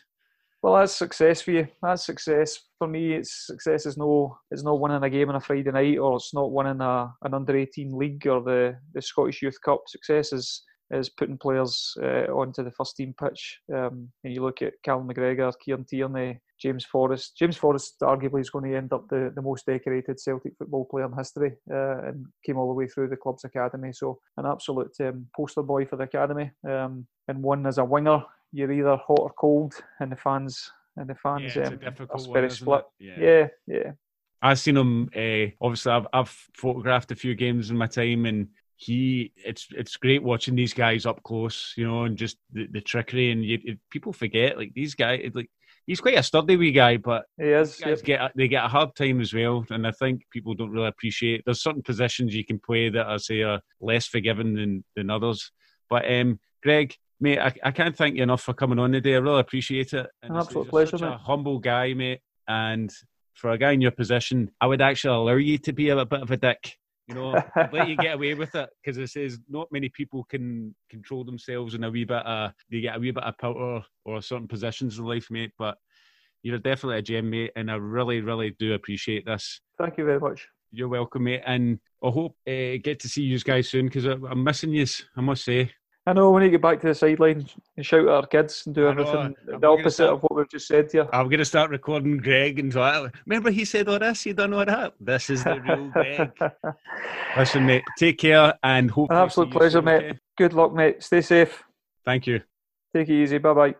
C: Well, that's success for you. That's success for me. It's success is no, it's not winning a game on a Friday night, or it's not winning a, an under eighteen league or the the Scottish Youth Cup. Success is is putting players uh, onto the first team pitch. Um, and you look at Callum McGregor, Kieran Tierney, James Forrest. James Forrest arguably is going to end up the, the most decorated Celtic football player in history uh, and came all the way through the club's academy. So an absolute um, poster boy for the academy. Um, and one as a winger, you're either hot or cold, and the fans and the fans
B: yeah, um, difficult
C: very split. Yeah. yeah, yeah.
B: I've seen him. Uh, obviously, I've, I've photographed a few games in my time, and he it's it's great watching these guys up close, you know, and just the, the trickery and you, people forget like these guys like he's quite a sturdy wee guy, but
C: he is.
B: Guys get a, they get a hard time as well, and I think people don't really appreciate. There's certain positions you can play that I say are less forgiving than than others. But um, Greg, mate, I, I can't thank you enough for coming on today. I really appreciate it.
C: And An absolute pleasure,
B: mate. A humble guy, mate, and for a guy in your position, I would actually allow you to be a bit of a dick you know, let you get away with it because it says not many people can control themselves in a wee bit of they get a wee bit of power or certain positions in life, mate. But you're definitely a gem, mate, and I really, really do appreciate this.
C: Thank you very much.
B: You're welcome, mate, and I hope uh, get to see you guys soon because I'm missing you. I must say.
C: I know we need to get back to the sideline and shout at our kids and do everything the opposite start, of what we've just said here.
B: I'm going to start recording Greg and so remember he said all this, you done all that. This is the real Greg. Listen, mate, take care and hope.
C: An absolute pleasure, soon, mate. Okay? Good luck, mate. Stay safe.
B: Thank you.
C: Take it easy. Bye bye.